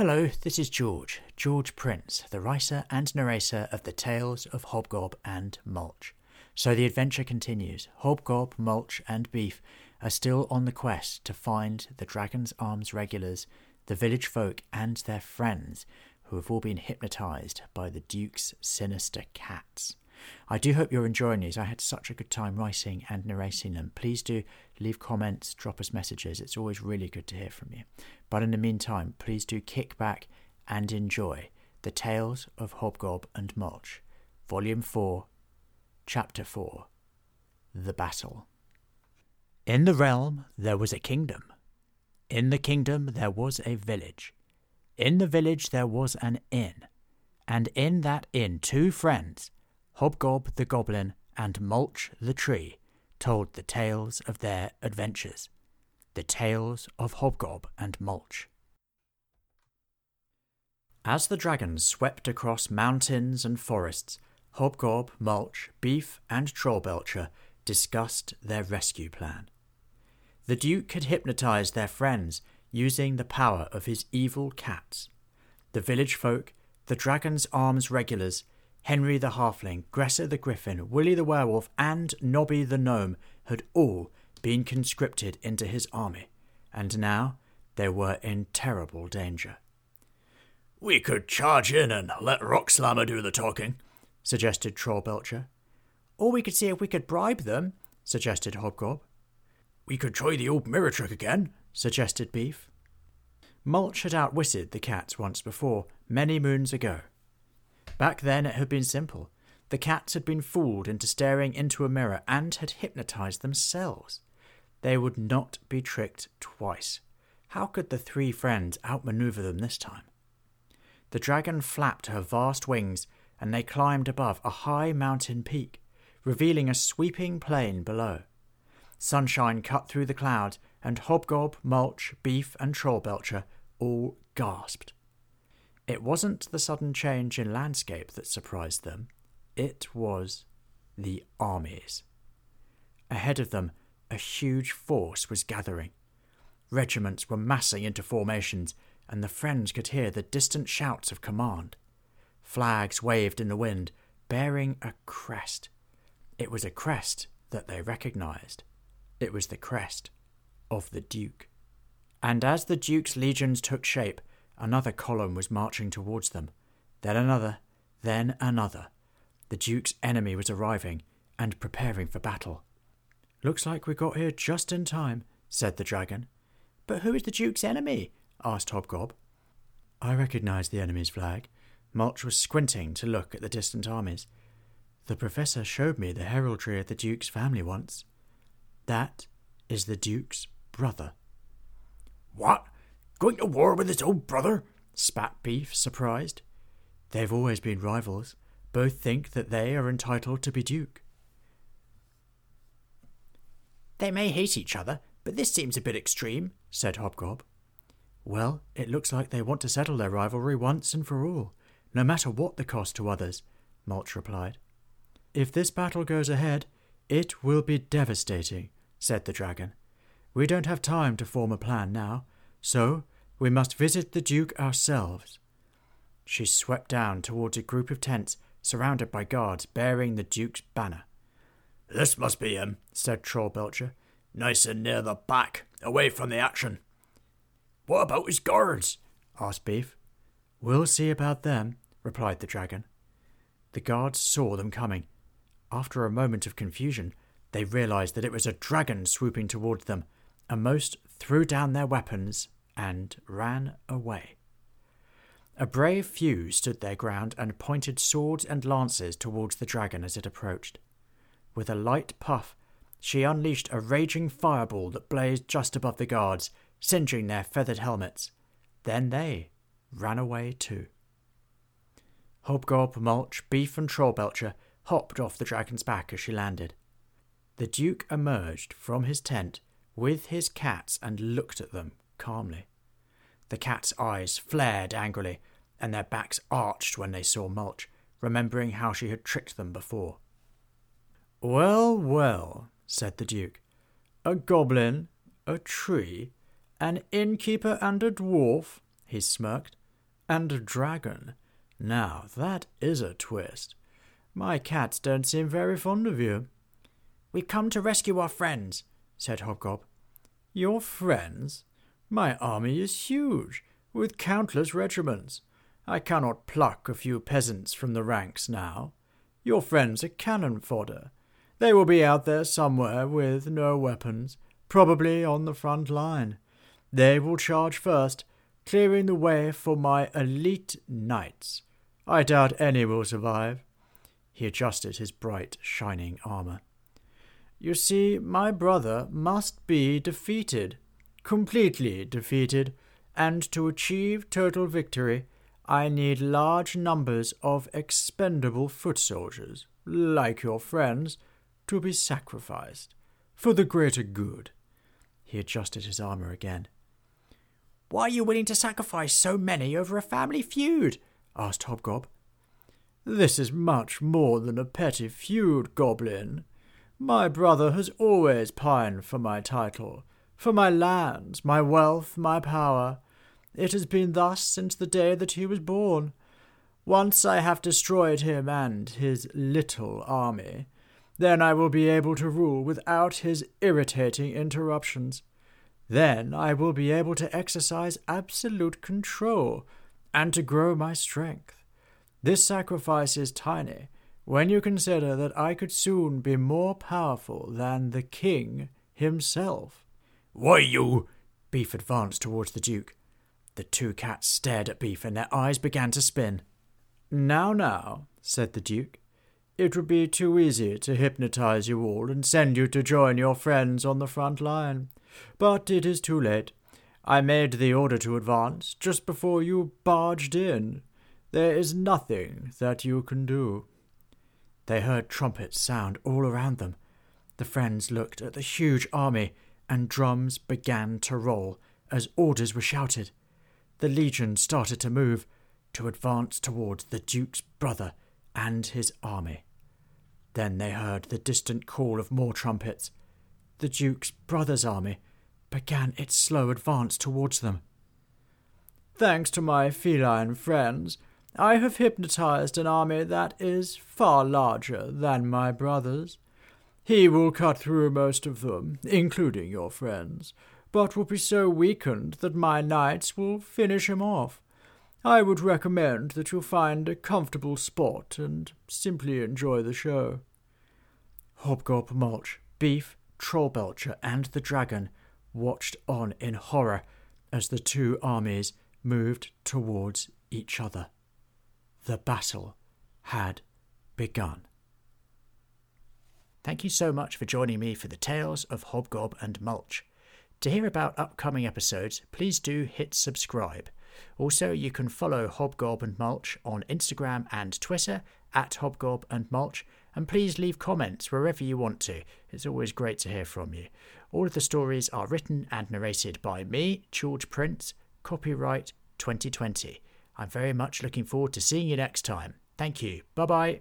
Hello, this is George, George Prince, the writer and narrator of the tales of Hobgob and Mulch. So the adventure continues. Hobgob, Mulch, and Beef are still on the quest to find the Dragon's Arms regulars, the village folk, and their friends, who have all been hypnotized by the Duke's sinister cats. I do hope you're enjoying these. I had such a good time writing and narrating them. Please do leave comments, drop us messages. It's always really good to hear from you. But in the meantime, please do kick back and enjoy The Tales of Hobgob and Mulch, Volume 4, Chapter 4 The Battle. In the realm there was a kingdom. In the kingdom there was a village. In the village there was an inn. And in that inn two friends, Hobgob the Goblin and Mulch the Tree told the tales of their adventures. The Tales of Hobgob and Mulch. As the dragons swept across mountains and forests, Hobgob, Mulch, Beef, and Trollbelcher discussed their rescue plan. The Duke had hypnotized their friends using the power of his evil cats. The village folk, the Dragon's Arms regulars, Henry the Halfling, Gresser the Griffin, Willie the Werewolf, and Nobby the Gnome had all been conscripted into his army, and now they were in terrible danger. We could charge in and let Rockslammer do the talking, suggested Troll Belcher. Or we could see if we could bribe them, suggested Hobgob. We could try the old mirror trick again, suggested Beef. Mulch had outwitted the cats once before, many moons ago. Back then it had been simple. The cats had been fooled into staring into a mirror and had hypnotized themselves. They would not be tricked twice. How could the three friends outmaneuver them this time? The dragon flapped her vast wings and they climbed above a high mountain peak, revealing a sweeping plain below. Sunshine cut through the clouds, and Hobgob, Mulch, Beef, and Trollbelcher all gasped. It wasn't the sudden change in landscape that surprised them, it was the armies. Ahead of them, a huge force was gathering. Regiments were massing into formations, and the friends could hear the distant shouts of command. Flags waved in the wind, bearing a crest. It was a crest that they recognized. It was the crest of the Duke. And as the Duke's legions took shape, Another column was marching towards them, then another, then another. The Duke's enemy was arriving and preparing for battle. Looks like we got here just in time, said the dragon. But who is the Duke's enemy? asked Hobgob. I recognized the enemy's flag. Mulch was squinting to look at the distant armies. The professor showed me the heraldry of the Duke's family once. That is the Duke's brother. What? Going to war with his own brother? spat Beef, surprised. They've always been rivals. Both think that they are entitled to be Duke. They may hate each other, but this seems a bit extreme, said Hobgob. Well, it looks like they want to settle their rivalry once and for all, no matter what the cost to others, Mulch replied. If this battle goes ahead, it will be devastating, said the dragon. We don't have time to form a plan now, so we must visit the Duke ourselves. She swept down towards a group of tents surrounded by guards bearing the Duke's banner. This must be him, said Trollbelcher. Nice and near the back, away from the action. What about his guards? asked Beef. We'll see about them, replied the dragon. The guards saw them coming. After a moment of confusion, they realized that it was a dragon swooping towards them, and most threw down their weapons and ran away. A brave few stood their ground and pointed swords and lances towards the dragon as it approached. With a light puff, she unleashed a raging fireball that blazed just above the guards, singeing their feathered helmets. Then they ran away too. Hobgob, Mulch, Beef, and Trollbelcher hopped off the dragon's back as she landed. The Duke emerged from his tent with his cats and looked at them calmly. The cat's eyes flared angrily, and their backs arched when they saw Mulch, remembering how she had tricked them before. Well, well, said the Duke. A goblin, a tree, an innkeeper, and a dwarf, he smirked. and a dragon. Now, that is a twist. My cats don't seem very fond of you. We've come to rescue our friends, said Hobgob. Your friends? My army is huge, with countless regiments. I cannot pluck a few peasants from the ranks now. Your friends are cannon fodder. They will be out there somewhere with no weapons, probably on the front line. They will charge first, clearing the way for my elite knights. I doubt any will survive. He adjusted his bright, shining armor. You see, my brother must be defeated, completely defeated, and to achieve total victory, I need large numbers of expendable foot soldiers, like your friends, to be sacrificed for the greater good. He adjusted his armor again. Why are you willing to sacrifice so many over a family feud? asked Hobgob. This is much more than a petty feud, Goblin. My brother has always pined for my title, for my lands, my wealth, my power. It has been thus since the day that he was born. Once I have destroyed him and his little army, then I will be able to rule without his irritating interruptions. Then I will be able to exercise absolute control and to grow my strength. This sacrifice is tiny when you consider that I could soon be more powerful than the king himself. Why, you. Beef advanced towards the Duke. The two cats stared at Beef and their eyes began to spin. Now, now, said the Duke. It would be too easy to hypnotize you all and send you to join your friends on the front line. But it is too late. I made the order to advance just before you barged in. There is nothing that you can do. They heard trumpets sound all around them. The friends looked at the huge army, and drums began to roll as orders were shouted. The legion started to move, to advance towards the Duke's brother and his army. Then they heard the distant call of more trumpets. The Duke's brother's army began its slow advance towards them. Thanks to my feline friends, I have hypnotized an army that is far larger than my brother's. He will cut through most of them, including your friends, but will be so weakened that my knights will finish him off. I would recommend that you find a comfortable spot and simply enjoy the show. Hobgob Mulch, Beef, Trollbelcher, and the Dragon watched on in horror as the two armies moved towards each other. The battle had begun. Thank you so much for joining me for the Tales of Hobgob and Mulch. To hear about upcoming episodes, please do hit subscribe. Also, you can follow Hobgob and Mulch on Instagram and Twitter at Hobgob and Mulch, and please leave comments wherever you want to. It's always great to hear from you. All of the stories are written and narrated by me, George Prince, copyright 2020. I'm very much looking forward to seeing you next time. Thank you. Bye bye.